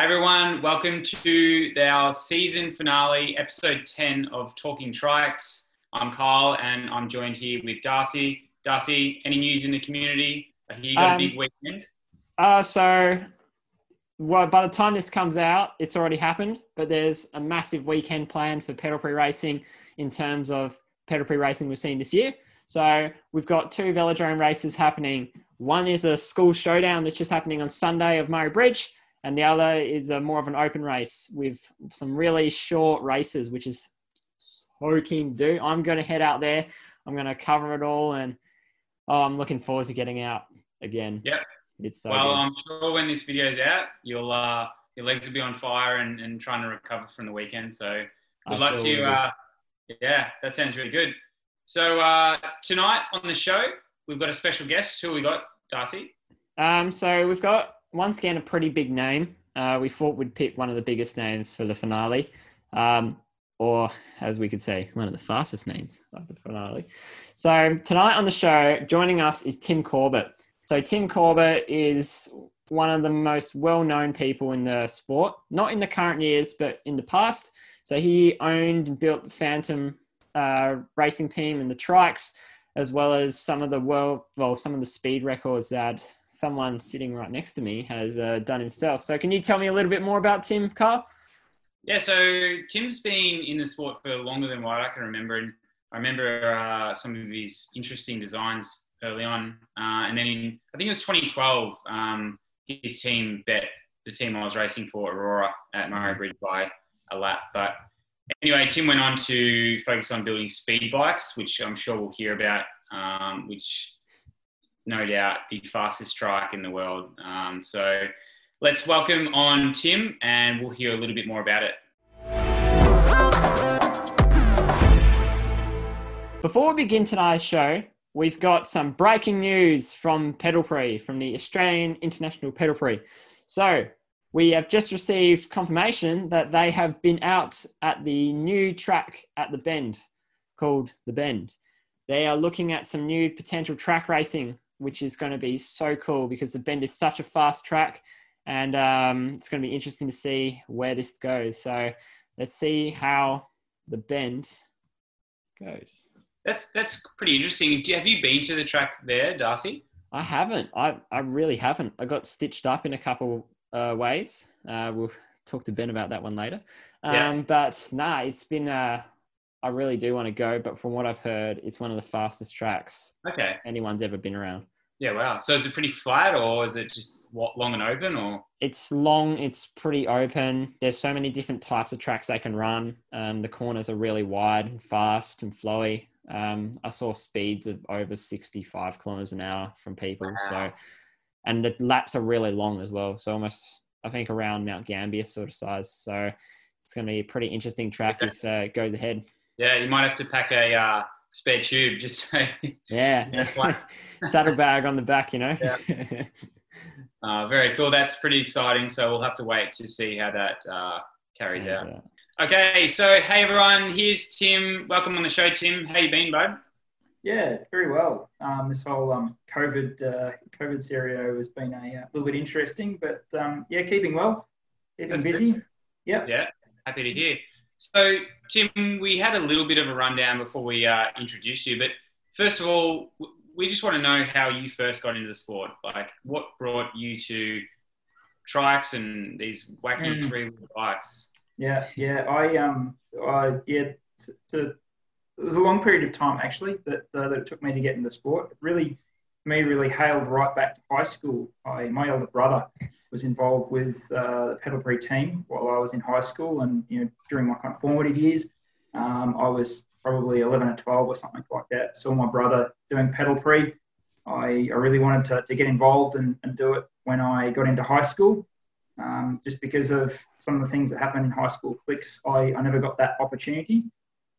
Hey everyone, welcome to our season finale, episode 10 of Talking Trikes. I'm Kyle and I'm joined here with Darcy. Darcy, any news in the community? I hear you got Um, a big weekend. Uh, so, well, by the time this comes out, it's already happened. But there's a massive weekend planned for Pedal Prix racing in terms of Pedal Prix racing we've seen this year. So we've got two velodrome races happening. One is a school showdown that's just happening on Sunday of Murray Bridge, and the other is a more of an open race with some really short races, which is so keen to do. I'm going to head out there. I'm going to cover it all, and oh, I'm looking forward to getting out again. Yep. It's so well. I'm sure when this video's out, you'll uh, your legs will be on fire and, and trying to recover from the weekend. So I good luck sure to. Uh, yeah, that sounds really good. So uh, tonight on the show, we've got a special guest. Who we got, Darcy? Um, so we've got once again a pretty big name. Uh, we thought we'd pick one of the biggest names for the finale, um, or as we could say, one of the fastest names of the finale. So tonight on the show, joining us is Tim Corbett. So Tim Corbett is one of the most well-known people in the sport, not in the current years, but in the past. So he owned and built the Phantom uh, racing team and the Trikes as well as some of the world, well, some of the speed records that someone sitting right next to me has uh, done himself. So, can you tell me a little bit more about Tim, Carl? Yeah, so Tim's been in the sport for longer than what I can remember, and I remember uh, some of his interesting designs early on. Uh, and then in, I think it was 2012, um, his team bet the team I was racing for, Aurora, at Murray Bridge by a lap. But anyway, Tim went on to focus on building speed bikes, which I'm sure we'll hear about, um, which no doubt the fastest trike in the world. Um, so let's welcome on Tim and we'll hear a little bit more about it. Before we begin tonight's show, we've got some breaking news from Pedal Prix, from the Australian International Pedal Prix. So, we have just received confirmation that they have been out at the new track at the Bend called The Bend. They are looking at some new potential track racing, which is going to be so cool because the Bend is such a fast track and um, it's going to be interesting to see where this goes. So, let's see how the Bend goes. That's that's pretty interesting. Have you been to the track there, Darcy? I haven't. I, I really haven't. I got stitched up in a couple uh, ways. Uh, we'll talk to Ben about that one later. Um, Yeah. But nah, it's been. Uh, I really do want to go, but from what I've heard, it's one of the fastest tracks Okay. anyone's ever been around. Yeah. Wow. So is it pretty flat, or is it just what, long and open, or? It's long. It's pretty open. There's so many different types of tracks they can run. Um, the corners are really wide and fast and flowy. Um, I saw speeds of over 65 kilometers an hour from people. So, Wow. And the laps are really long as well. So almost, I think around Mount Gambier sort of size. So it's going to be a pretty interesting track Okay. if uh, it goes ahead. Yeah, you might have to pack a uh, spare tube just so. Yeah, Yeah, saddlebag on the back, you know. uh, very cool. That's pretty exciting. So we'll have to wait to see how that uh, carries out. And, uh, Okay. So hey everyone, here's Tim. Welcome on the show, Tim. How you been, bud? Yeah, very well. Um, this whole um, COVID uh, COVID scenario has been a uh, little bit interesting, but um, yeah, keeping well, keeping That's busy. Yep. Yeah, happy to hear. So, Tim, we had a little bit of a rundown before we uh, introduced you, but first of all, we just want to know how you first got into the sport. Like, what brought you to trikes and these wacky Mm. three-wheel bikes? Yeah, yeah. I um, I yeah. To, to, it was a long period of time actually that uh, that it took me to get into sport. It really, me really hailed right back to high school. I my older brother was involved with uh, the Pedal Prix team while I was in high school, and you know during my kind of formative years, um, I was probably eleven or twelve or something like that. Saw my brother doing Pedal Prix. I, I really wanted to, to get involved and, and do it when I got into high school um, just because of some of the things that happened in high school cliques, I, I never got that opportunity.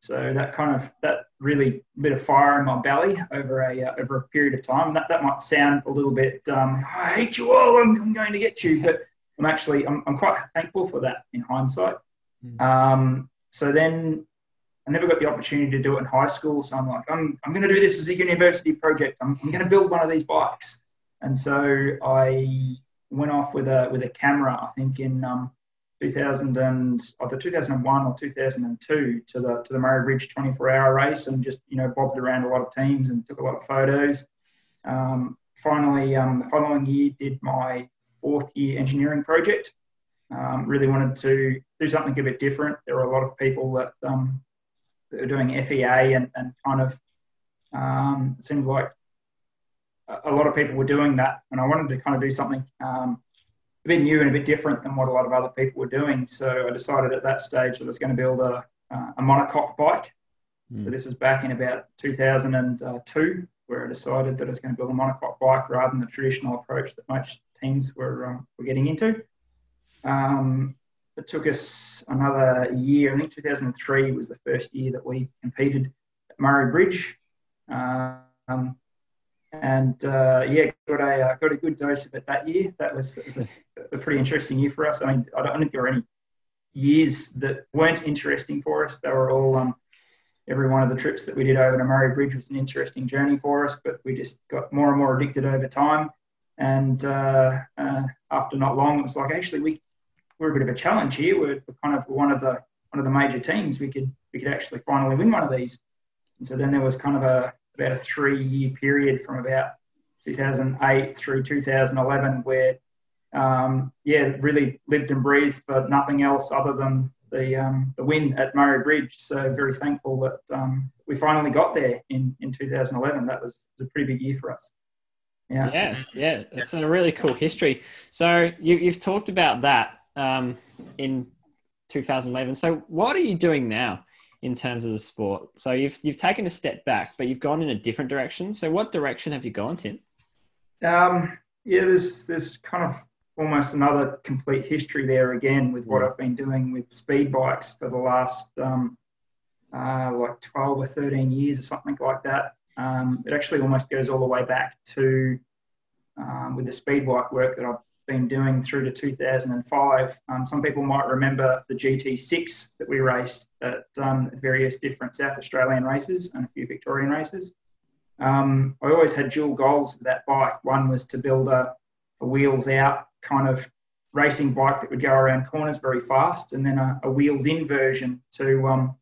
So that kind of that really lit a fire in my belly over a uh, over a period of time. That that might sound a little bit um, I hate you all. I'm, I'm going to get you, but I'm actually I'm, I'm quite thankful for that in hindsight. Mm. Um, so then I never got the opportunity to do it in high school. So I'm like I'm I'm going to do this as a university project. I'm, I'm going to build one of these bikes. And so I went off with a with a camera. I think in um, 2000 and either 2001 or 2002 to the to the Murray Bridge 24 hour race and just you know bobbed around a lot of teams and took a lot of photos. Um, finally, um, the following year, did my fourth year engineering project. Um, really wanted to do something a bit different. There were a lot of people that, um, that were doing FEA and, and kind of um, it seemed like a lot of people were doing that, and I wanted to kind of do something um, a bit new and a bit different than what a lot of other people were doing. So I decided at that stage that I was going to build a, a monocoque bike. Mm. So this is back in about 2002, where I decided that I was going to build a monocoque bike rather than the traditional approach that most teams were um, were getting into. Um, it took us another year. I think 2003 was the first year that we competed at Murray Bridge. Um, and uh, yeah, got a uh, got a good dose of it that year. That was, that was a, a, pretty interesting year for us. I mean, I don't think there were any years that weren't interesting for us. They were all um, every one of the trips that we did over to Murray Bridge was an interesting journey for us. But we just got more and more addicted over time. And uh, uh after not long, it was like actually we we're a bit of a challenge here. We're, we're kind of one of the one of the major teams. We could we could actually finally win one of these. And so then there was kind of a about a three year period from about 2008 through 2011 where um, yeah really lived and breathed for nothing else other than the um, the win at Murray Bridge. So very thankful that um, we finally got there in in 2011 that was, was a pretty big year for us. Yeah. Yeah yeah. It's a really cool history. So you, you've talked about that um, in 2011 so what are you doing now in terms of the sport. So you've you've taken a step back, but you've gone in a different direction. So what direction have you gone, Tim? Um, yeah, there's there's kind of almost another complete history there again with what mm. I've been doing with speed bikes for the last um, uh, like 12 or 13 years or something like that. Um, it actually almost goes all the way back to um, with the speed bike work that I've been doing through to 2005. Um, some people might remember the GT6 that we raced at um, various different South Australian races and a few Victorian races. Um, I always had dual goals with that bike. One was to build a, a, wheels out kind of racing bike that would go around corners very fast, and then a, a wheels in version to. Um,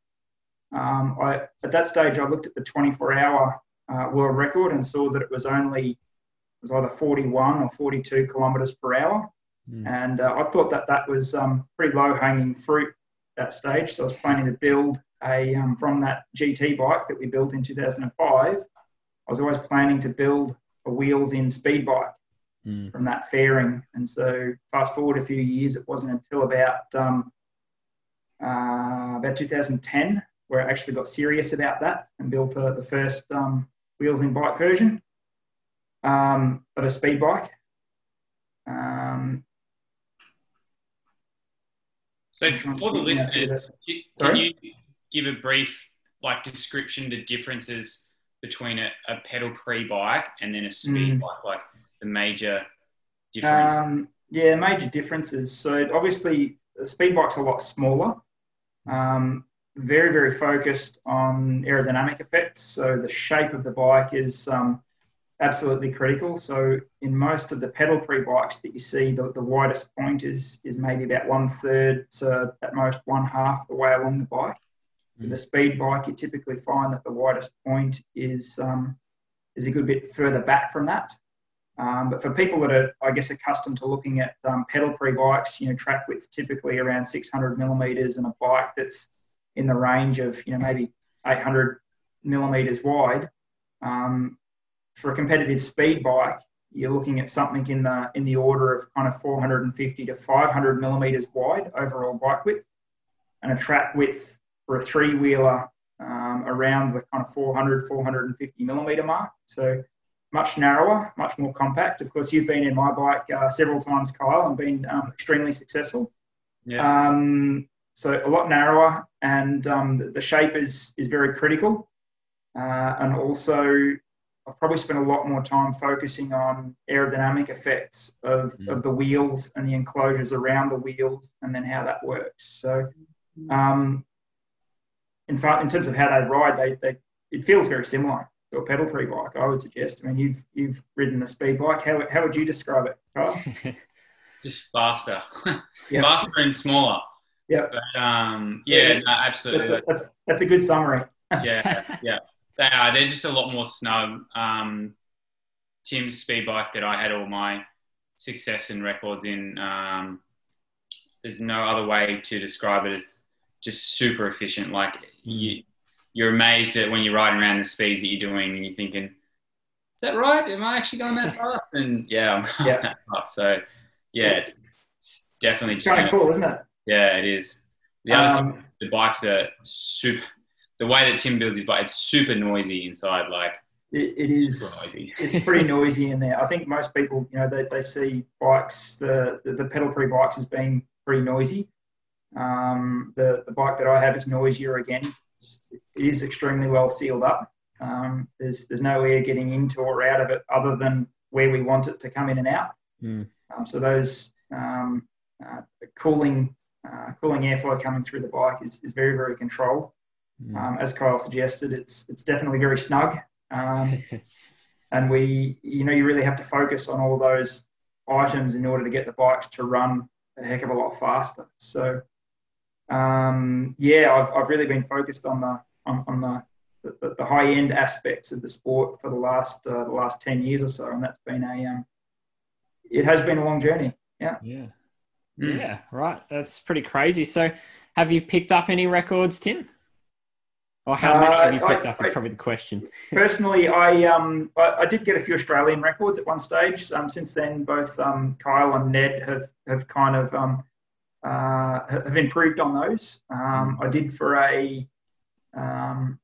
um, I, at that stage, I looked at the 24 hour uh, world record and saw that it was only it was either 41 or 42 kilometres per hour. Mm. And uh, I thought that that was um, pretty low hanging fruit that stage. So I was planning to build a, um, from that GT bike that we built in 2005, I was always planning to build a wheels in speed bike mm. from that fairing. And so fast forward a few years, it wasn't until about, um, uh, about 2010 where I actually got serious about that and built uh, the first um, wheels and bike version um, of a speed bike. Um, so for the listeners, can you give a brief like description the differences between a, a Pedal Prix bike and then a speed mm. bike, like the major difference? Um, yeah, major differences. So obviously, the speed bike's a lot smaller. Um, very, very focused on aerodynamic effects. So the shape of the bike is um, absolutely critical. So in most of the Pedal Prix bikes that you see, the, the widest point is is maybe about one third to at most one half the way along the bike. Mm. With a speed bike, you typically find that the widest point is um, is a good bit further back from that. Um, but for people that are, I guess, accustomed to looking at um, Pedal Prix bikes, you know, track width typically around 600 millimeters, and a bike that's in the range of, you know, maybe 800 millimeters wide. Um, for a competitive speed bike, you're looking at something in the in the order of kind of 450 to 500 millimeters wide overall bike width, and a track width for a three wheeler um, around the kind of 400 450 millimeter mark. So much narrower, much more compact. Of course, you've been in my bike uh, several times, Kyle, and been um, extremely successful. Yeah. Um, so a lot narrower, and um, the, the, shape is is very critical, uh, and also I've probably spent a lot more time focusing on aerodynamic effects of, mm. of the wheels and the enclosures around the wheels and then how that works. So, um, in fact, in terms of how they ride, they, they it feels very similar to a Pedal Prix bike. I would suggest. I mean, you've you've ridden the speed bike. How, how would you describe it, Carl? just faster, Yeah. faster and smaller. Yeah. But um, yeah, no, absolutely. That's, that's that's a good summary. yeah, yeah. They are. They're just a lot more snug. Um, Tim's speed bike that I had all my success and records in. Um, there's no other way to describe it as just super efficient. Like you, you're amazed at when you're riding around the speeds that you're doing, and you're thinking, "Is that right? Am I actually going that fast?" And yeah, I'm going Yeah. that fast. So yeah, it's, it's definitely It's just kind of cool, isn't it? yeah, it is. The other thing Um, the bikes are super. The way that Tim builds his bike, it's super noisy inside. Like it, it is. noisy. it's pretty noisy in there. I think most people, you know, they, they see bikes, the, the, the Pedal Prix bikes as being pretty noisy. Um, the, the bike that I have is noisier again. Is extremely well sealed up. Um, there's, there's no air getting into or out of it other than where we want it to come in and out. Mm. Um, so those um, uh, cooling, uh, cooling airflow coming through the bike is, is very, very controlled. Mm. Um, as Kyle suggested, it's, it's definitely very snug. Um, and we you know you really have to focus on all those items in order to get the bikes to run a heck of a lot faster so um, yeah I've, I've really been focused on the on, on the, the, the high end aspects of the sport for the last uh, the last 10 years or so and that's been a um, it has been a long journey yeah. Mm. Yeah, right. That's pretty crazy. So, have you picked up any records, Tim? Or how many have you Uh, picked I- up? Is I- probably the question. personally, I um I, I did get a few Australian records at one stage. Um, since then, both um, Kyle and Ned have have kind of um, uh, have improved on those. Um, I did for a um,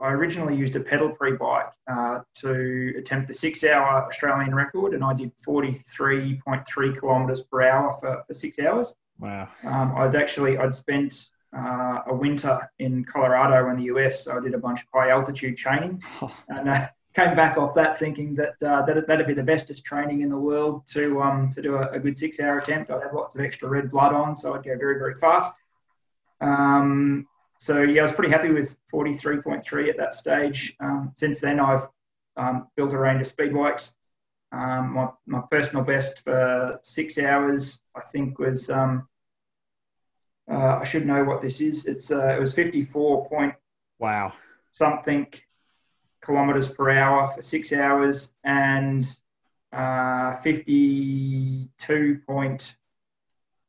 I originally used a Pedal Prix bike uh, to attempt the six hour Australian record, and I did forty three point three kilometres per hour for, for six hours. Wow. Um, I'd actually I'd spent uh, a winter in Colorado in the US, so I did a bunch of high altitude training, and uh, came back off that thinking that uh, that that'd be the bestest training in the world to um, to do a, a good six hour attempt. I'd have lots of extra red blood on, so I'd go very very fast. Um, so yeah, I was pretty happy with 43.3 at that stage. Um, since then, I've um, built a range of speed bikes. Um, my, my personal best for six hours, I think, was um, uh, I should know what this is. It's uh, it was 54 point Wow. something kilometers per hour for six hours and uh, 52 point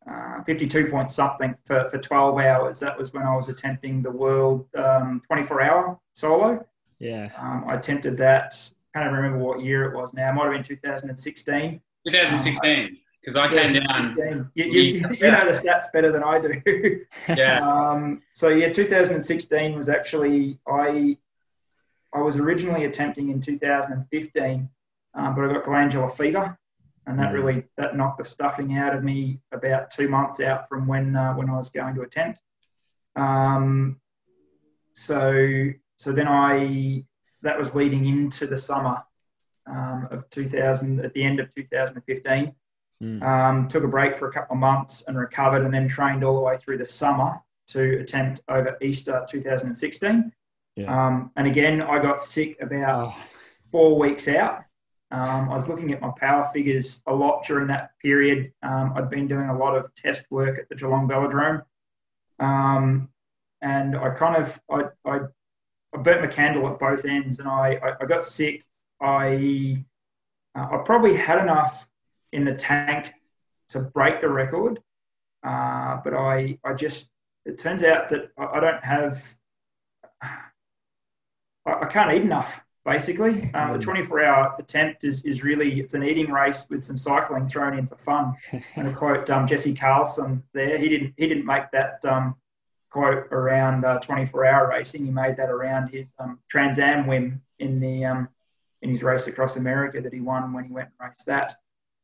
uh, 52 point something for, for 12 hours. That was when I was attempting the world um, 24 hour solo. Yeah. Um, I attempted that. I can't remember what year it was now. It might have been 2016. 2016, because I came down. 2016. You, you, you know the stats better than I do. Yeah, Um, so yeah, 2016 was actually I I was originally attempting in 2015, um, but I got glandular fever, and that Mm. really that knocked the stuffing out of me about two months out from when uh, when I was going to attempt. Um, so so then I that was leading into the summer um, of 2000 at the end of 2015. Mm. Um, took a break for a couple of months and recovered, and then trained all the way through the summer to attempt over Easter 2016. Yeah. Um, and again, I got sick about four weeks out. Um, I was looking at my power figures a lot during that period. Um, I'd been doing a lot of test work at the Geelong Velodrome. Um, and I kind of, I, I, I burnt my candle at both ends and I, I, I got sick. I, uh, I probably had enough in the tank to break the record. Uh, but I, I just, it turns out that I, I don't have, I, can't eat enough basically. Uh, the 24 hour attempt is, is really, it's an eating race with some cycling thrown in for fun. And to quote um, Jesse Carlsson there, he didn't, he didn't make that um, quote around uh, 24 hour racing. He made that around his um, Trans Am win in the, um, in his race across America that he won when he went and raced that.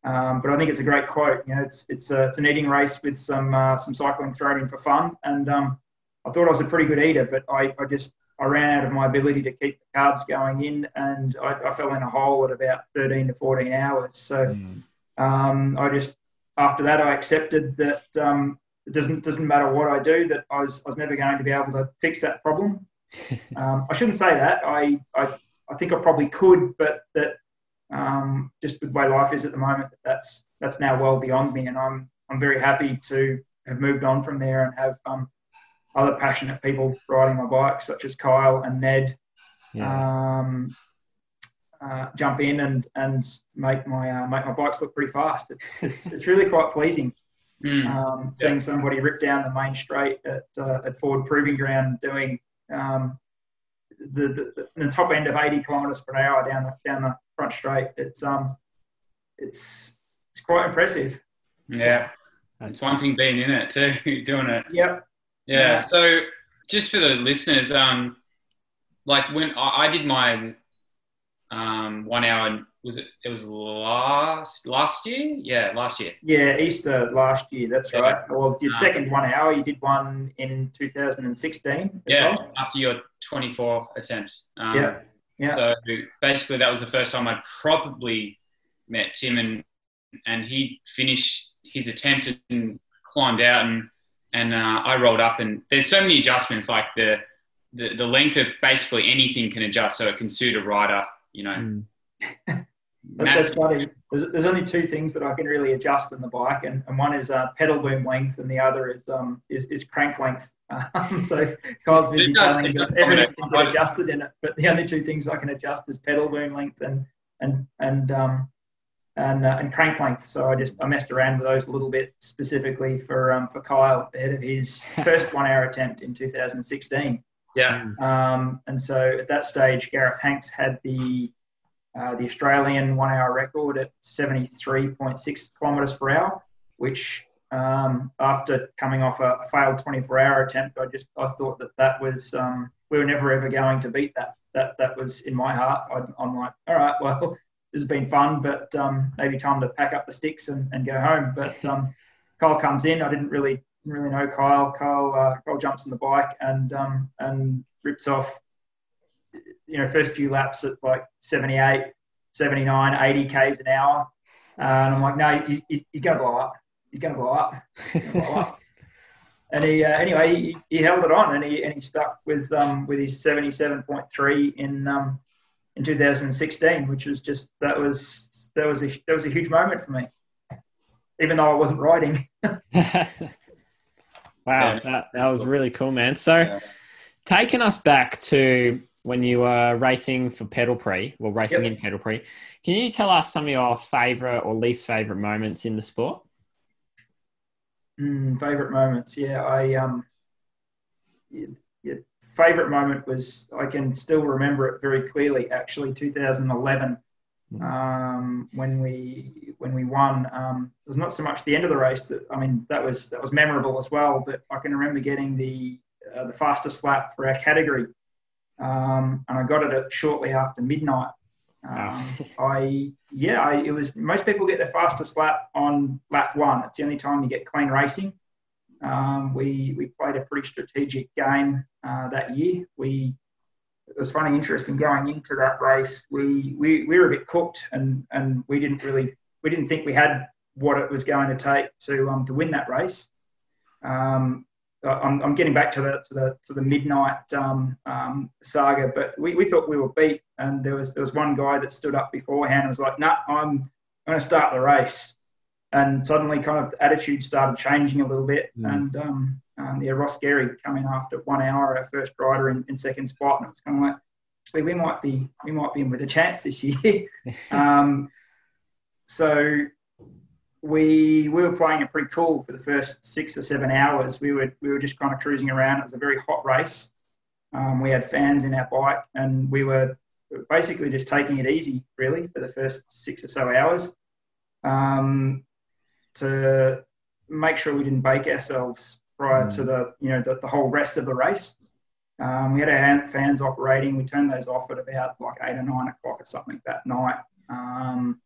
Um, but I think it's a great quote. You know, it's it's a, it's an eating race with some uh, some cycling thrown in for fun. And um, I thought I was a pretty good eater, but I, I just I ran out of my ability to keep the carbs going in, and I, I fell in a hole at about 13 to 14 hours. So mm. um, I just after that I accepted that um, it doesn't doesn't matter what I do that I was I was never going to be able to fix that problem. Um, I shouldn't say that. I, I I think I probably could, but that um, just with the way life is at the moment, that's that's now well beyond me, and I'm I'm very happy to have moved on from there and have um, other passionate people riding my bike, such as Kyle and Ned, yeah. um, uh, jump in and and make my uh, make my bikes look pretty fast. It's it's, it's really quite pleasing. Mm. Um, seeing yeah. somebody rip down the main straight at, uh, at Ford Proving Ground doing um, the, the, the top end of 80 kilometres per hour down the, down the front straight. It's um, it's it's quite impressive. Yeah, it's one thing being in it too, doing it. Yep. Yeah. yeah. So just for the listeners, um, like when I, I did my um, one hour was it it was last last year yeah last year yeah easter last year that's yeah. right well your um, second one hour you did one in 2016 yeah well. after your 24 attempts um, yeah yeah so basically that was the first time i probably met tim and and he finished his attempt and climbed out and and uh, i rolled up and there's so many adjustments like the, the the length of basically anything can adjust so it can suit a rider you know mm. That's funny. There's, there's, only two things that I can really adjust in the bike, and, and one is uh, pedal boom length, and the other is um, is, is crank length. Um, so Kyle's busy telling me that everything can get adjusted in it, but the only two things I can adjust is pedal boom length and and and um, and, uh, and crank length. So I just I messed around with those a little bit specifically for um, for Kyle ahead of his first one hour attempt in 2016. Yeah. Um, and so at that stage, Gareth Hanks had the uh, the Australian one hour record at 73.6 kilometres per hour, which um, after coming off a, failed 24 hour attempt, I just I thought that that was um, we were never ever going to beat that. That that was in my heart. I, am like, all right, well, this has been fun, but um, maybe time to pack up the sticks and, and go home. But um, Kyle comes in. I didn't really really know Kyle. Kyle uh, Kyle jumps on the bike and um, and rips off you know, first few laps at like 78, 79, 80 Ks an hour. Uh, and I'm like, no, he's, he's going to blow up. He's going to blow up. Blow up. and he, uh, anyway, he, he, held it on and he, and he stuck with, um, with his 77.3 in, um, in 2016, which was just, that was, that was a, that was a huge moment for me, even though I wasn't riding. wow. That, that was really cool, man. So, yeah. taking us back to when you were racing for Pedal Prix, well, racing yep. in Pedal Prix, Can you tell us some of your favourite or least favourite moments in the sport? Mm, favourite moments, yeah. I um, yeah, yeah, favourite moment was I can still remember it very clearly. Actually, 2011, mm. um, when we when we won. Um, it was not so much the end of the race that I mean that was that was memorable as well. But I can remember getting the uh, the fastest lap for our category um, and I got it at shortly after midnight. Um, I yeah, I, it was most people get their fastest lap on lap one. It's the only time you get clean racing. Um, we we played a pretty strategic game uh, that year. We it was funny, interesting going into that race. We, we we were a bit cooked, and and we didn't really we didn't think we had what it was going to take to um, to win that race. Um, I'm, I'm, getting back to the to the to the midnight um, um, saga, but we, we thought we were beat, and there was there was one guy that stood up beforehand and was like, "Nah, I'm I'm going to start the race," and suddenly kind of the attitude started changing a little bit, mm. and um, um, yeah, Ross Gary coming after one hour, our first rider in, in second spot, and it was kind of like, actually, we might be we might be in with a chance this year. um, so we we were playing it pretty cool for the first six or seven hours. We were we were just kind of cruising around. It was a very hot race. Um, we had fans in our bike, and we were basically just taking it easy, really, for the first six or so hours, um, to make sure we didn't bake ourselves prior mm. to the you know the, the, whole rest of the race. Um, we had our fans operating. We turned those off at about like eight or nine o'clock or something that night. Um,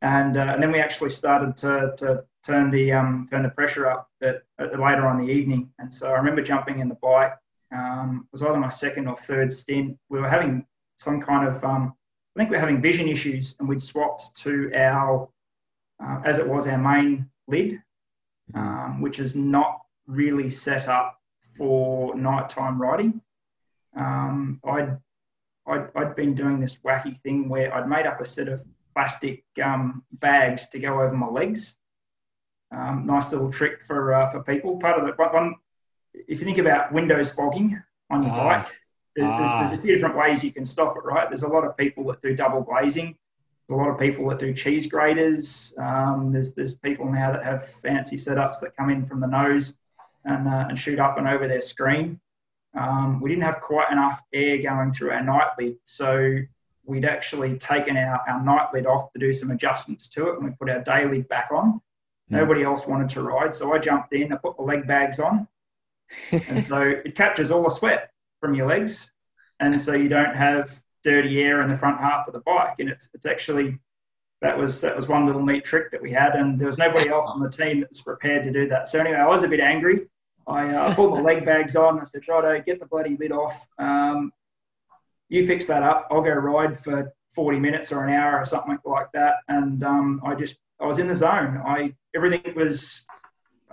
and, uh, and then we actually started to, to turn the um, turn the pressure up at, at later on the evening. And so I remember jumping in the bike. Um, it was either my second or third stint. We were having some kind of um, I think we are having vision issues, and we'd swapped to our uh, as it was our main lid, um, which is not really set up for nighttime riding. Um, I'd I'd, I'd been doing this wacky thing where I'd made up a set of plastic um, bags to go over my legs. Um, nice little trick for uh, for people. Part of the one, if you think about windows fogging on your ah. bike, there's, ah. there's, there's, a few different ways you can stop it. Right? There's a lot of people that do double glazing. A lot of people that do cheese graters. Um, there's there's people now that have fancy setups that come in from the nose and uh, and shoot up and over their screen. Um, we didn't have quite enough air going through our night lid, so we'd actually taken our, our night lid off to do some adjustments to it, and we put our day lid back on. Mm. Nobody else wanted to ride, so I jumped in. I put the leg bags on, and so it captures all the sweat from your legs, and so you don't have dirty air in the front half of the bike. And it's it's actually that was that was one little neat trick that we had, and there was nobody else on the team that was prepared to do that. So anyway, I was a bit angry. I uh, put my leg bags on. I said, "Righto, get the bloody lid off. Um, you fix that up. I'll go ride for 40 minutes or an hour or something like that." And um, I just I was in the zone. I everything was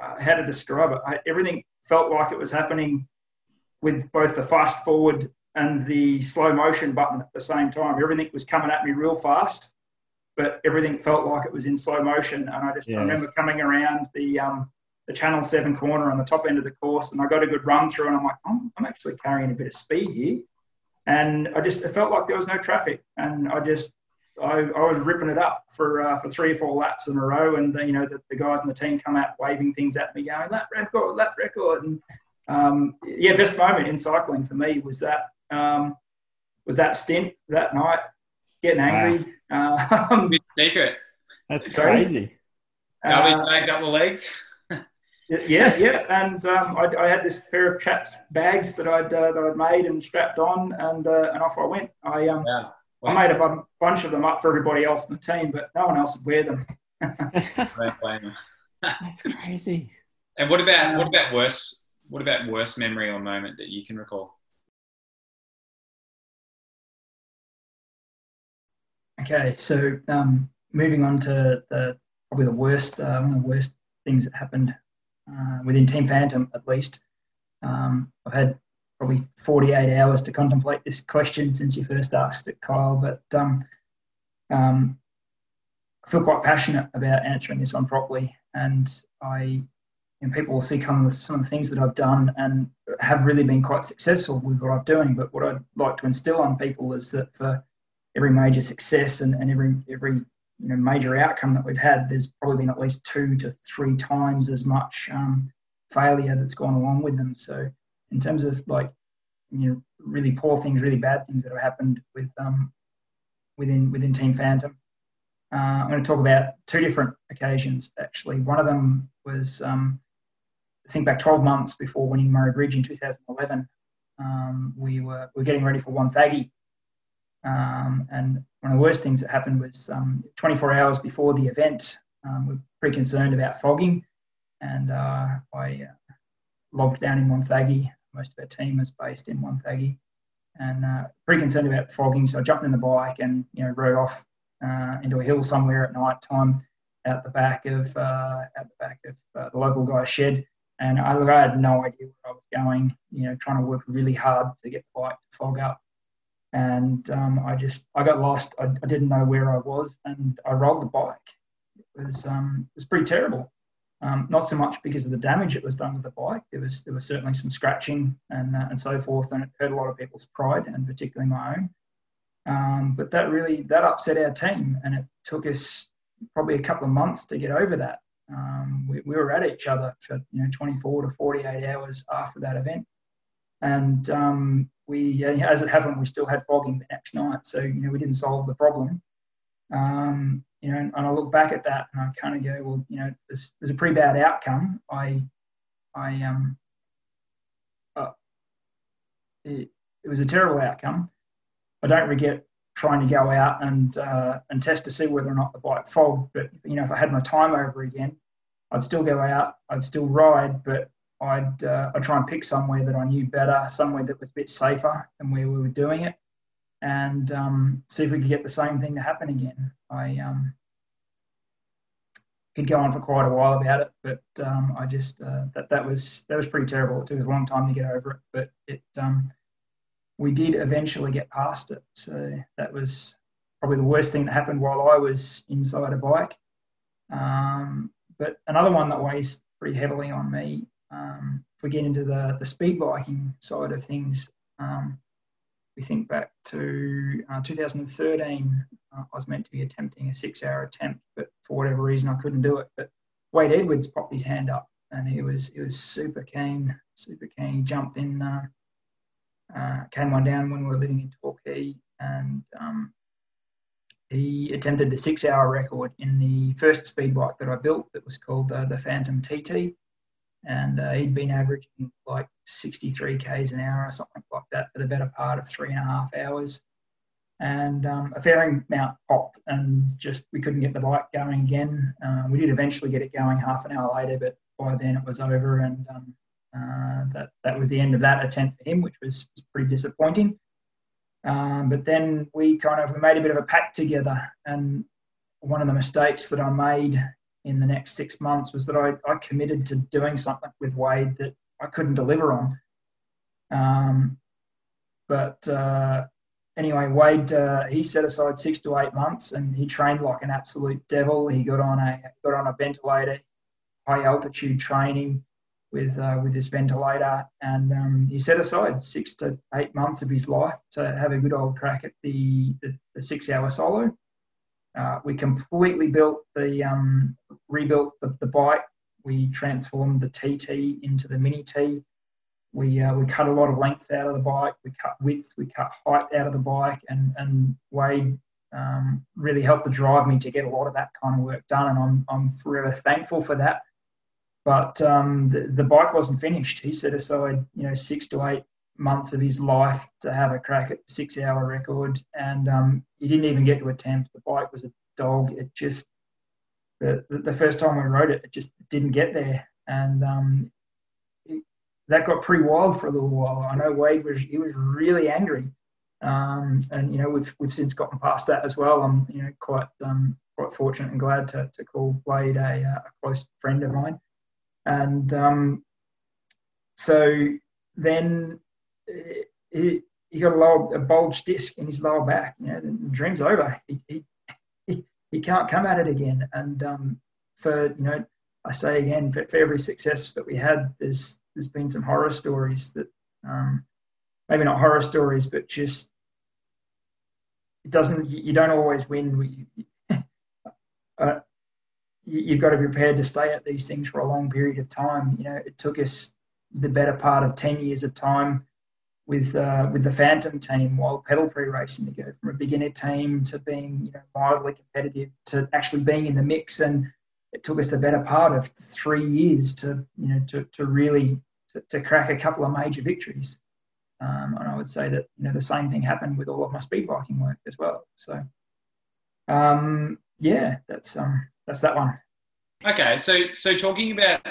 uh, how to describe it. I, everything felt like it was happening with both the fast forward and the slow motion button at the same time. Everything was coming at me real fast, but everything felt like it was in slow motion. And I just yeah. I remember coming around the um, the Channel Seven corner on the top end of the course, and I got a good run through, and I'm like, I'm, I'm actually carrying a bit of speed here. And I just it felt like there was no traffic, and I just I, I was ripping it up for uh, for three or four laps in a row, and you know the, the guys in the team come out waving things at me, going lap record, lap record, and um, yeah, best moment in cycling for me was that um, was that stint that night, getting angry. Wow. Um, secret. That's crazy. Now we bagged up the legs. yeah, yeah, and um, I, I, had this pair of chaps bags that I'd uh, that I'd made and strapped on, and uh, and off I went. I um, yeah. I made a bunch of them up for everybody else in the team, but no one else would wear them. That's crazy. And what about what about worse? What about worst memory or moment that you can recall? Okay, so um, moving on to the probably the worst uh, one of the worst things that happened uh, within Team Phantom, at least. Um, I've had probably 48 hours to contemplate this question since you first asked it, Kyle. But um, um, I feel quite passionate about answering this one properly, and I and people will see some of the things that I've done and have really been quite successful with what I'm doing. But what I'd like to instill on people is that for every major success and, and every every you know major outcome that we've had, there's probably been at least two to three times as much um, failure that's gone along with them. So in terms of like you know really poor things, really bad things that have happened with um, within within Team Phantom. Uh, I'm going to talk about two different occasions actually. One of them was um, I think back 12 months before winning Murray Bridge in 2011. Um, we were we were getting ready for one Wonthaggi, um, and one of the worst things that happened was um, 24 hours before the event. Um, we are pretty concerned about fogging, and uh, I uh, logged down in Wonthaggi most of our team was based in Wonthaggi, and uh, pretty concerned about fogging. So I jumped in the bike and you know rode off uh, into a hill somewhere at night time out the back of uh, out the back of uh, the local guy's shed. And I, I, had no idea where I was going. You know, trying to work really hard to get the bike to fog up, and um, I just I got lost. I, I, didn't know where I was, and I rolled the bike. It was um, it was pretty terrible. Um, not so much because of the damage that was done to the bike. There was there was certainly some scratching and uh, and so forth, and it hurt a lot of people's pride, and particularly my own. Um, but that really that upset our team, and it took us probably a couple of months to get over that. Um, we, we, were at each other for you know 24 to 48 hours after that event, and um, we, as it happened, we still had fogging the next night. So you know we didn't solve the problem. Um, you know, and I look back at that and I kind of go, well, you know, there's, there's a pretty bad outcome. I, I, um, uh, it, it was a terrible outcome. I don't regret trying to go out and uh, and test to see whether or not the bike fogged. But you know, if I had my time over again, I'd still go out. I'd still ride, but I'd uh, I'd try and pick somewhere that I knew better, somewhere that was a bit safer than where we were doing it and um, see if we could get the same thing to happen again. I um, could go on for quite a while about it, but um, I just uh, that that was that was pretty terrible. It took us a long time to get over it, but it um, we did eventually get past it. So that was probably the worst thing that happened while I was inside a bike. Um, but another one that weighs pretty heavily on me, um, if we get into the, the speed biking side of things, um, we think back to uh, 2013, uh, I was meant to be attempting a six hour attempt, but for whatever reason I couldn't do it. But Wade Edwards popped his hand up and he was he was super keen, super keen. He jumped in, uh, uh, came on down when we were living in Torquay, and um, he attempted the six hour record in the first speed bike that I built that was called uh, the Phantom TT. And uh, he'd been averaging like 63 Ks an hour or something like that for the better part of three and a half hours. And um, a fairing mount popped and just we couldn't get the bike going again. Uh, we did eventually get it going half an hour later, but by then it was over, and um, uh, that that was the end of that attempt for him, which was, was pretty disappointing. Um, but then we kind of we made a bit of a pact together, and one of the mistakes that I made in the next six months was that I, I committed to doing something with Wade that I couldn't deliver on. Um, but uh, anyway, Wade uh, he set aside six to eight months, and he trained like an absolute devil. He got on a got on a ventilator high altitude training with uh, with this ventilator, and um, he set aside six to eight months of his life to have a good old crack at the the, the six hour solo. Uh, we completely built the um, rebuilt the, the, bike. We transformed the TT into the Mini T. We uh, we cut a lot of length out of the bike. We cut width. We cut height out of the bike, and and Wade um, really helped to drive me to get a lot of that kind of work done. And I'm I'm forever thankful for that but um, the, the bike wasn't finished. He set aside, you know, six to eight months of his life to have a crack at the six hour record. And um, he didn't even get to attempt. The bike was a dog. It just, the, the first time we rode it, it just didn't get there. And um, it, that got pretty wild for a little while. I know Wade was, he was really angry. Um, and, you know, we've, we've since gotten past that as well. I'm, you know, quite, um, quite fortunate and glad to, to call Wade a, a close friend of mine. And um, so then he, he got a, lower, a bulge disc in his lower back. You know, the dream's over. He, he, he, can't come at it again. And um, for, you know, I say again, for, for, every success that we had, there's there's been some horror stories that um, maybe not horror stories, but just it doesn't. You don't always win. uh, you've got to be prepared to stay at these things for a long period of time. You know, it took us the better part of ten years of time with uh, with the Phantom team while Pedal Prix racing to go from a beginner team to being you know mildly competitive to actually being in the mix, and it took us the better part of three years to you know to to really to, to crack a couple of major victories. Um, and I would say that you know the same thing happened with all of my speed biking work as well. So um, yeah, that's um, that's that one. Okay, so so talking about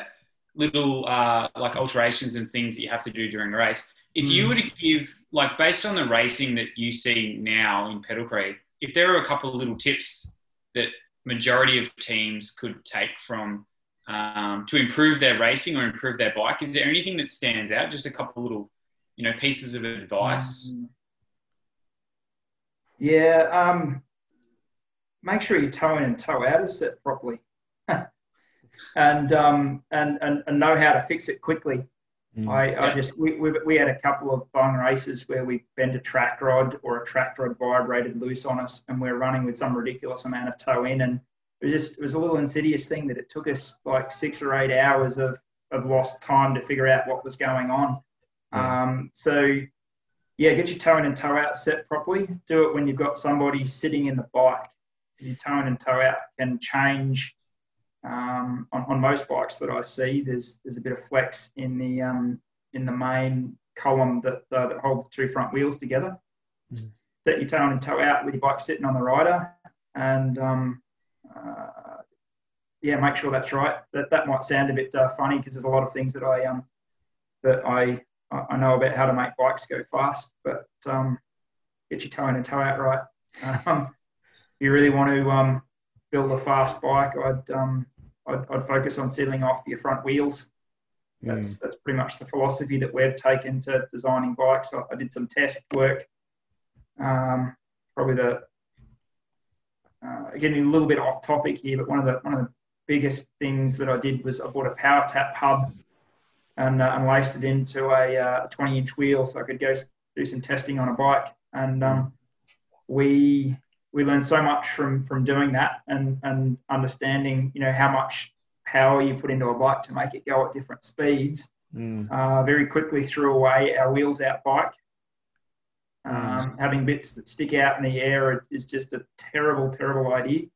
little uh, like alterations and things that you have to do during a race. If mm. you were to give like based on the racing that you see now in Pedal Prix, if there are a couple of little tips that majority of teams could take from um, to improve their racing or improve their bike, is there anything that stands out? Just a couple of little, you know, pieces of advice. Mm. Yeah, um, make sure you toe in and toe out is set properly, and, um, and and and know how to fix it quickly. Mm, I, yeah. I just we, we, we had a couple of bung races where we bent a track rod or a track rod vibrated loose on us, and we are running with some ridiculous amount of toe in, and it was just it was a little insidious thing that it took us like six or eight hours of of lost time to figure out what was going on. Um, so yeah, get your toe in and toe out set properly. Do it when you've got somebody sitting in the bike your toe in and toe out can change um, on, on, most bikes that I see. There's there's a bit of flex in the um, in the main column that uh, that holds the two front wheels together. Mm. Set your toe in and toe out with your bike sitting on the rider, and um, uh, yeah, make sure that's right. That that might sound a bit uh, funny because there's a lot of things that I um that I I know about how to make bikes go fast, but um, get your toe in and toe out right. Um, you really want to um, build a fast bike, I'd, um, I'd, I'd focus on sealing off your front wheels. That's that's pretty much the philosophy that we've taken to designing bikes. I, I did some test work. Um, probably the uh, getting a little bit off topic here, but one of the one of the biggest things that I did was I bought a PowerTap hub and, uh, and laced it into a uh, 20 inch wheel so I could go do some testing on a bike. And um, we we learned so much from from doing that and and understanding you know how much power you put into a bike to make it go at different speeds. Mm. Uh, very quickly threw away our wheels out bike. Um, having bits that stick out in the air is just a terrible, terrible idea.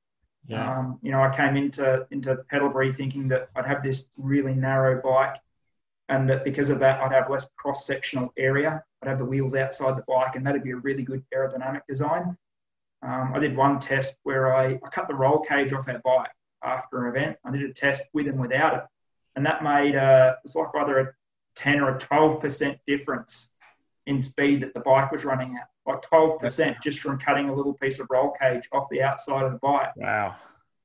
Yeah. Um, you know, I came into into Pedal Prix thinking that I'd have this really narrow bike, and that because of that, I'd have less cross sectional area. I'd have the wheels outside the bike, and that'd be a really good aerodynamic design. Um, I did one test where I, I cut the roll cage off our bike after an event. I did a test with and without it, and that made uh, it was like either a ten or a twelve percent difference in speed that the bike was running at, like twelve percent just from cutting a little piece of roll cage off the outside of the bike. Wow.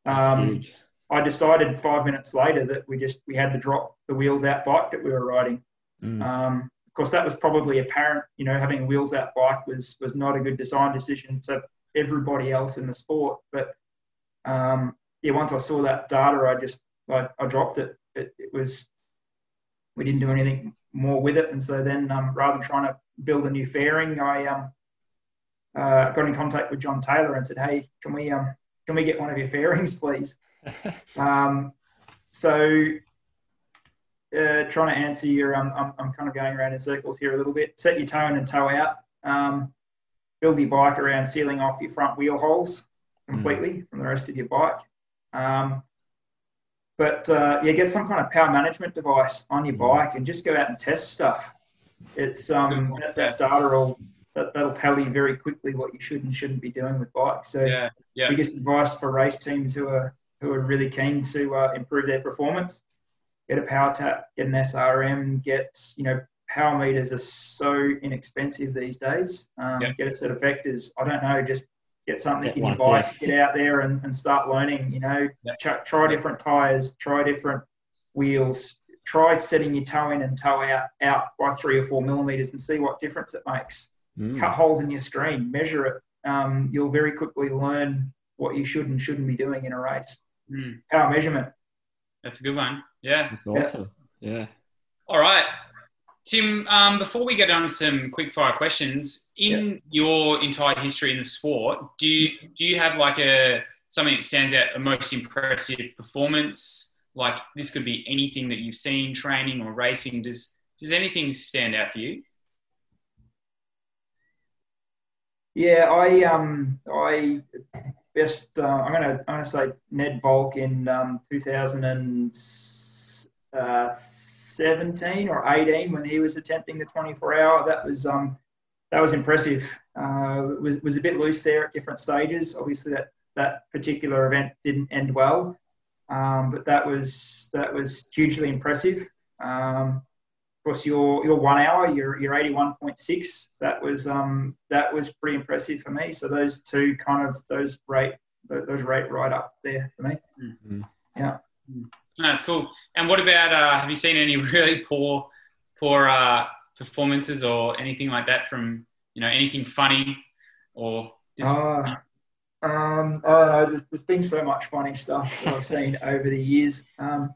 That's Um, huge. I decided five minutes later that we just we had to drop the wheels out bike that we were riding. Mm. Um, of course, that was probably apparent. You know, having wheels out bike was was not a good design decision to everybody else in the sport. But um, yeah, once I saw that data, I just I, I dropped it. it. It was we didn't do anything more with it, and so then um, rather than trying to build a new fairing, I um, uh, got in contact with John Taylor and said, "Hey, can we um, can we get one of your fairings, please?" Um, so, uh, trying to answer your, um, I'm, I'm kind of going around in circles here a little bit. Set your toe in and toe out. Um, build your bike around sealing off your front wheel holes completely from the rest of your bike. Um, but uh, yeah, get some kind of power management device on your bike and just go out and test stuff. It's um, that, that data will that, that'll tell you very quickly what you should and shouldn't be doing with bikes. So Yeah, yeah. biggest advice for race teams who are who are really keen to uh, improve their performance: get a PowerTap, get an SRM, get you know power meters are so inexpensive these days. Um, Yeah. Get a set of vectors. I don't know, just get something Get in your one, bike, get out there and, and start learning. You know, Yeah. Ch- try different tires, try different wheels. Try setting your toe in and toe out out by three or four millimeters and see what difference it makes Mm. cut holes in your screen, measure it. Um, you'll very quickly learn what you should and shouldn't be doing in a race. Mm, Power measurement. that's a good one. Yeah. That's awesome. Yeah. All right. Tim, um, before we get on to some quick fire questions, in your entire history in the sport, do you do you have like a something that stands out, a most impressive performance? Like this could be anything that you've seen training or racing. Does does anything stand out for you? Yeah, I um I best uh, I'm gonna I'm gonna say Ned Volk in um, 2017 or 18 when he was attempting the 24 hour. That was um that was impressive. Uh, it was was a bit loose there at different stages. Obviously that that particular event didn't end well, um, but that was that was hugely impressive. Um, of course, your your one hour, your your eighty one point six, that was um that was pretty impressive for me. So those two kind of those rate those rate right up there for me. That's cool. And what about? Uh, have you seen any really poor poor uh, performances or anything like that from you know anything funny or just, Uh, um, I don't know. There's, there's been so much funny stuff that I've seen over the years. Um,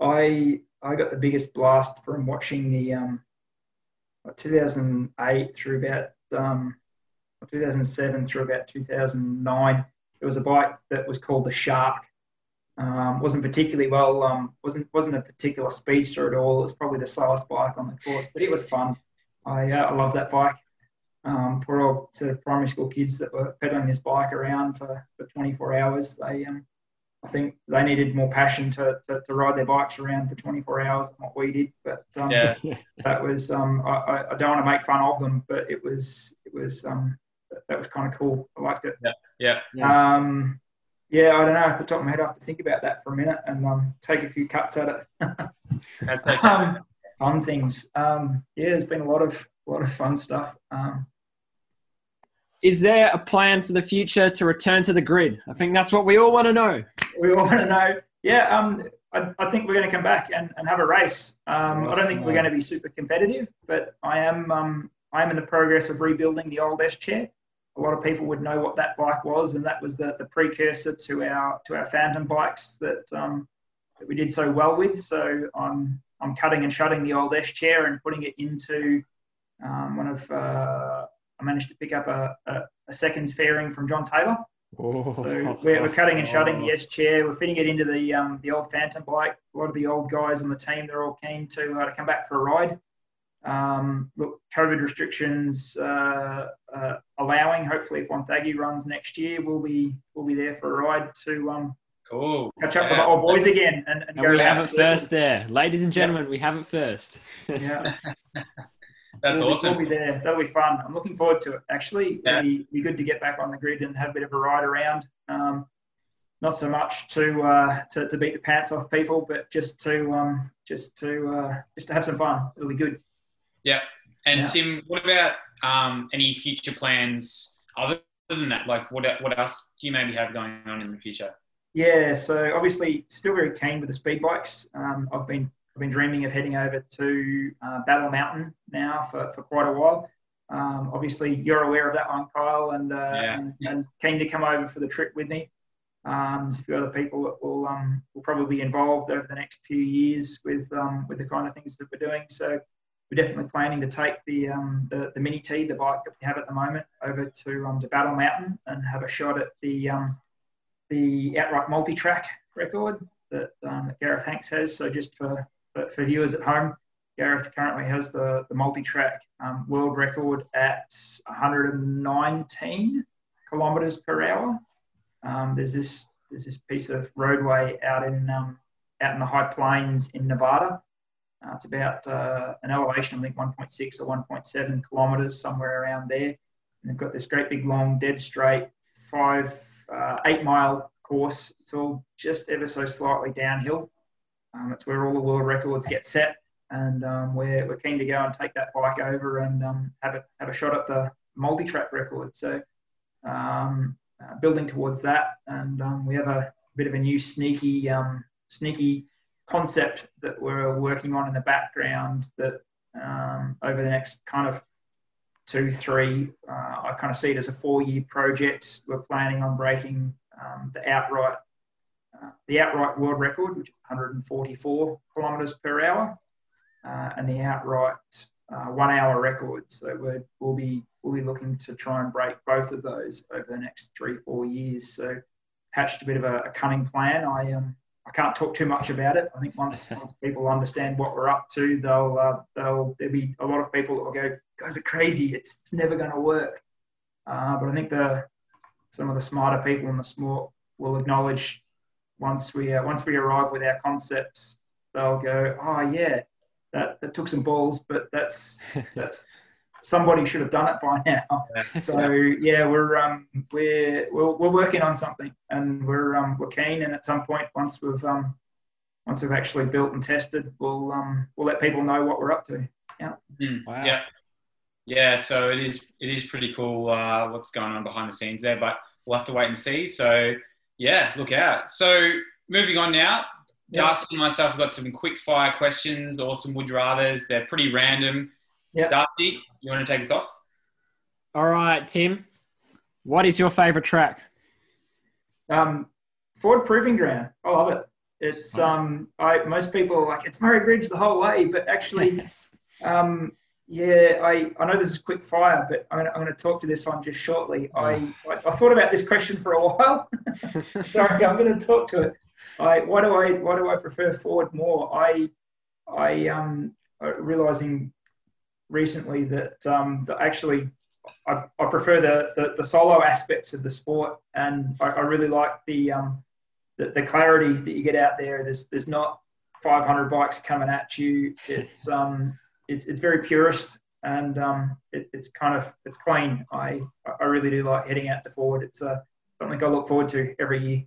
I I got the biggest blast from watching the um, 2008 through about um, 2007 through about 2009. There was a bike that was called the Shark. Um, wasn't particularly well. Um, wasn't wasn't a particular speedster at all. It was probably the slowest bike on the course, but it was fun. I uh, I love that bike um, poor old set of primary school kids that were pedaling this bike around for, for 24 hours. They, um, I think they needed more passion to, to, to ride their bikes around for 24 hours than what we did. But um, yeah, that was, um, I, I- I don't want to make fun of them, but it was, it was, um, that, that was kind of cool. I liked it. Yeah, yeah. Um, yeah, I don't know. Off the top of my head, I have to think about that for a minute and um, take a few cuts at it. That's okay. um, fun things. Um, yeah, there's been a lot of, a lot of fun stuff. Um, Is there a plan for the future to return to the grid? I think that's what we all want to know. we all want to know. Yeah, um, I, I think we're going to come back and, and have a race. Um, I don't think we're going to be super competitive, but I am um, I am in the progress of rebuilding the old S chair. A lot of people would know what that bike was, and that was the, the precursor to our to our Phantom bikes that um, that we did so well with. So I'm I'm cutting and shutting the old S chair and putting it into um, one of. Uh, I managed to pick up a, a, a seconds fairing from John Taylor. Oh. So we're, we're cutting and shutting the S chair. We're fitting it into the um, the old Phantom bike. A lot of the old guys on the team they're all keen to uh, to come back for a ride. Um, look, COVID restrictions uh, uh, allowing. Hopefully, if Wonthaggi runs next year, we'll be we'll be there for a ride to um, Cool. catch up Yeah. with the old boys again. And, and, And go we have it to- first there. Ladies and gentlemen, we have it first. Yeah, That's we'll be- awesome. We'll be there. That'll be fun. I'm looking forward to it. Actually, Yeah. it'll be, be good to get back on the grid and have a bit of a ride around. Um, not so much to, uh, to to beat the pants off people, but just to um, just to uh, just to have some fun. It'll be good. And Yeah. Tim, what about um, any future plans other than that? Like, what what else do you maybe have going on in the future? Yeah, so obviously still very keen with the speed bikes. Um, I've been I've been dreaming of heading over to uh, Battle Mountain now for, for quite a while. Um, obviously, you're aware of that one, Kyle, and, uh, Yeah. and and keen to come over for the trip with me. Um, there's a few other people that will um, will probably be involved over the next few years with um, with the kind of things that we're doing. So we're definitely planning to take the um, the, the Mini T, the bike that we have at the moment, over to um, to Battle Mountain and have a shot at the um, the outright multi-track record that, um, that Gareth Hanks has. So just for, for, viewers at home, Gareth currently has the, the multi-track um, world record at 119 kilometres per hour. Um, there's this there's this piece of roadway out in out in the high plains in Nevada. Uh, it's about uh, an elevation, I think 1.6 or 1.7 kilometres, somewhere around there. And they've got this great big long dead straight five uh, eight mile course. It's all just ever so slightly downhill. Um, it's where all the world records get set, and um, we're, we're keen to go and take that bike over and um, have a have a shot at the multi track record. So um, uh, building towards that, and um, we have a bit of a new sneaky um, sneaky concept that we're working on in the background that um, over the next kind of two, three. Uh, I kind of see it as a four-year project. We're planning on breaking um, the outright uh, the outright world record, which is 144 kilometres per hour, uh, and the outright uh, one-hour record. So we're, we'll be we'll be looking to try and break both of those over the next three, four years. So hatched a bit of a, a cunning plan. I um I can't talk too much about it. I think once once people understand what we're up to, they'll uh, they'll there'll be a lot of people that will go, guys are crazy. It's it's never going to work. Uh, but I think the some of the smarter people in the sport will acknowledge once we uh, once we arrive with our concepts, they'll go, oh yeah, that that took some balls, but that's that's somebody should have done it by now. So yeah, we're um, we're, we're we're working on something, and we're um, we're keen. And at some point, once we've um, once we've actually built and tested, we'll um, we'll let people know what we're up to. Mm, Wow. Yeah, yeah. So it is it is pretty cool uh, what's going on behind the scenes there, but we'll have to wait and see. So yeah, look out. So moving on now. Yeah. Darcy and myself have got some quick fire questions or some would rathers. They're pretty random. Yeah. Darcy, you want to take us off? All right, Tim. What is your favorite track? Um, Ford Proving Ground, I love it. It's um, I most people are like it's Murray Bridge the whole way, but actually, um, yeah, I, I know this is quick fire, but I'm gonna, I'm gonna talk to this one just shortly. I, I I thought about this question for a while. Sorry, I'm going to talk to it. I why do I why do I prefer Ford more? I I um uh, realizing recently that um that actually I, I prefer the, the the solo aspects of the sport, and I, I really like the um the, the clarity that you get out there. There's there's not 500 bikes coming at you. It's um it's it's very purist and um it, it's kind of it's clean. I I really do like heading out to Ford. It's uh, something I look forward to every year.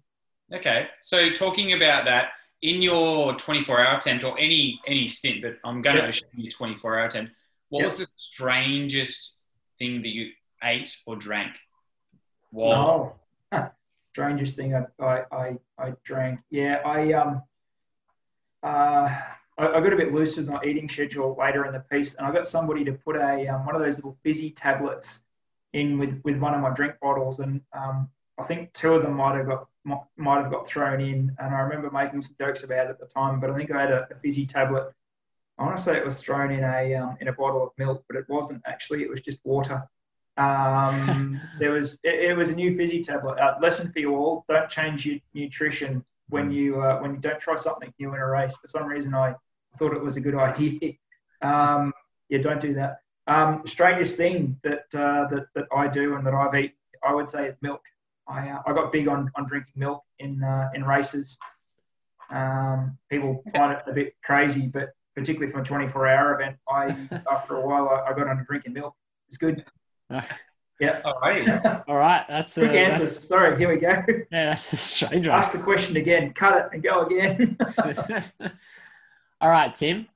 Okay. So talking about that, in your 24 hour attempt or any any stint, but I'm going Yeah. to assume your 24 hour attempt, what Yeah. was the strangest thing that you ate or drank? Wow. No. Strangest thing I, I, I, I drank. Yeah, I um uh, I, I got a bit loose with my eating schedule later in the piece, and I got somebody to put a um, one of those little fizzy tablets in with, with one of my drink bottles, and um, I think two of them might have got might, might have got thrown in, and I remember making some jokes about it at the time. But I think I had a, a fizzy tablet. I want to say it was thrown in a um, in a bottle of milk, but it wasn't actually. It was just water. Um, there was it, it, was a new fizzy tablet. Uh, lesson for you all: don't change your nutrition when you uh, when you don't try something new in a race. For some reason, I thought it was a good idea. Um, yeah, don't do that. Um, strangest thing that, uh, that that I do and that I've eaten, I would say, is milk. I, uh, I got big on, on drinking milk in uh, in races. Um, people find it a bit crazy, but particularly from a 24 hour event, I after a while I, I got on drinking milk. It's good. Yeah. All right. All right. That's quick uh, answers. That's... Sorry. Here we go. Yeah, that's a strange Ask the question again. Cut it and go again. All right, Tim.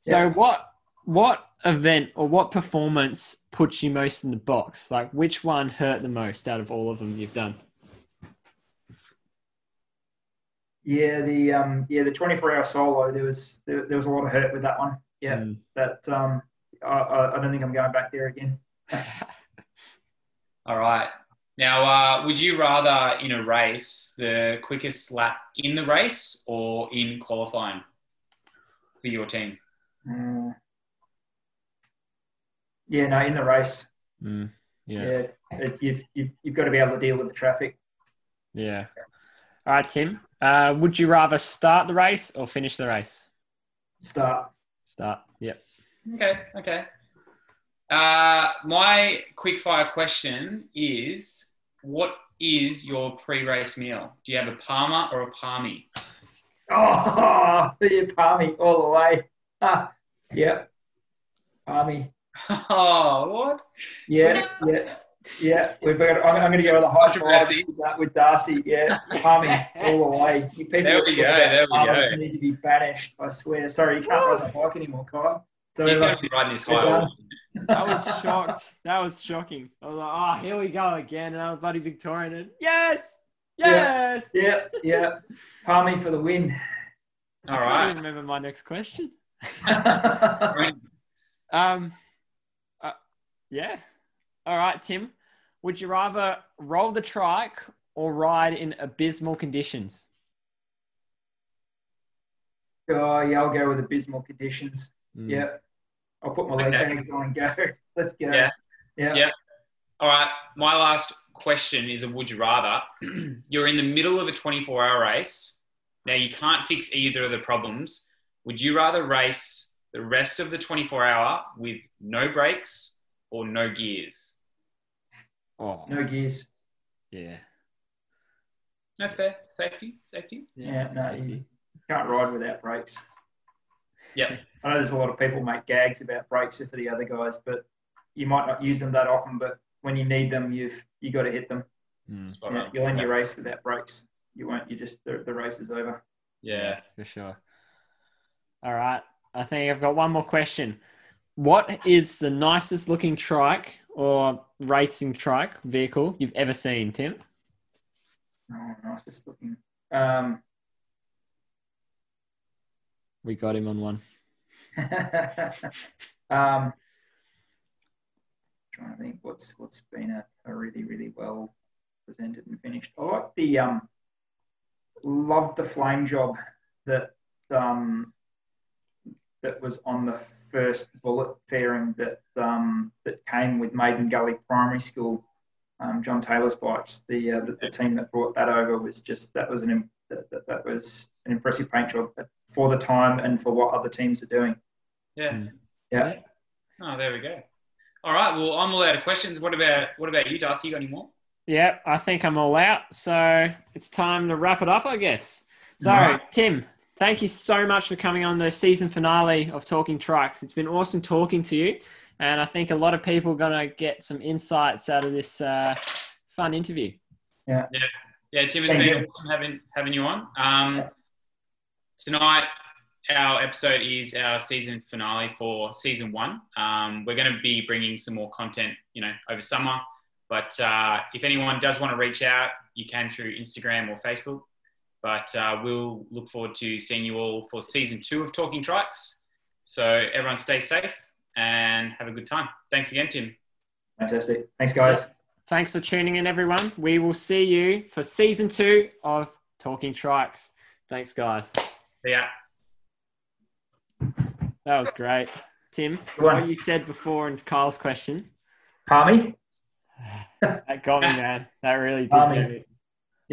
So yeah. what what event or what performance puts you most in the box? Like which one hurt the most out of all of them you've done? Yeah, the um, yeah the twenty four hour solo. There was there, there, was a lot of hurt with that one. Yeah, mm. that um, I, I don't think I'm going back there again. All right. Now, uh, would you rather in a race the quickest lap in the race or in qualifying for your team? Mm. Yeah, no, in the race. Mm, yeah, yeah it, you've, you've you've got to be able to deal with the traffic. Yeah. All right, Tim. Uh, would you rather start the race or finish the race? Start. Start. Yep. Okay. Okay. Uh, my quick fire question is: What is your pre-race meal? Do you have a Palmer or a Palmy? Oh, yeah, Palmy all the way. Ah, yeah, Palmy. Oh, what? Yeah, yeah, yeah. We've got. I'm, I'm going to go with a high five with, Darcy. Yeah, Palmy all the way. People there we go. There we go. need to be banished. I swear. Sorry, you can't ride the bike anymore, Kyle. So He's going to be riding his high. I was shocked. That was shocking. I was like, oh, here we go again. And I was bloody Victorian. And yes, yes. Yeah, yeah. yeah. Palmy for the win. All right. I can't remember my next question. um, uh, yeah. All right, Tim. Would you rather roll the trike or ride in abysmal conditions? Oh, yeah, I'll go with abysmal conditions. Mm. Yeah. I'll put my leg okay. bags on and go. Let's go. Yeah. Yeah. Yeah. All right. My last question is a would you rather? You're in the middle of a 24 hour race. Now you can't fix either of the problems. Would you rather race the rest of the 24 hour with no brakes or no gears? Oh. No gears. Yeah. That's fair. Safety. Safety. Yeah, yeah no, you can't ride without brakes. Yeah. I know there's a lot of people make gags about brakes for the other guys, but you might not use them that often. But when you need them, you've you got to hit them. Mm. Yeah, you'll end your race without brakes. You won't. You just the, the race is over. Yeah, for sure. All right. I think I've got one more question. What is the nicest looking trike or racing trike vehicle you've ever seen, Tim? Oh, nicest looking. Um, we got him on one. um, trying to think what's what's been a, a, really really well presented and finished. I like the um, loved the flame job that um, that was on the first bullet fairing that um, that came with Maiden Gully Primary School. Um, John Taylor's bikes. The, uh, the, the team that brought that over was just that was an that, that, that was an impressive paint job for the time and for what other teams are doing. Yeah. Hmm. Yeah. Oh, there we go. All right. Well, I'm all out of questions. What about what about you, Darcy? You got any more? Yeah, I think I'm all out. So it's time to wrap it up, I guess. So, right. Tim, thank you so much for coming on the season finale of Talking Trikes. It's been awesome talking to you. And I think a lot of people are going to get some insights out of this uh, fun interview. Yeah. Yeah. Yeah, Tim, it's been awesome having, having you on. Um, tonight, our episode is our season finale for season one. Um, we're going to be bringing some more content, you know, over summer. But uh, if anyone does want to reach out, you can through Instagram or Facebook. But uh, we'll look forward to seeing you all for season two of Talking Trikes. So everyone stay safe and have a good time. Thanks again, Tim. Fantastic. Thanks, guys. Thanks for tuning in, everyone. We will see you for season two of Talking Trikes. Thanks, guys. Yeah. That was great. Tim, what you said before in Kyle's question, Palmy? that got me, man. That really did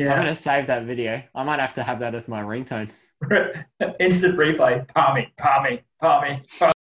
Me. I'm going to save that video. I might have to have that as my ringtone. Instant replay. Palmy, palmy, palmy, palmy.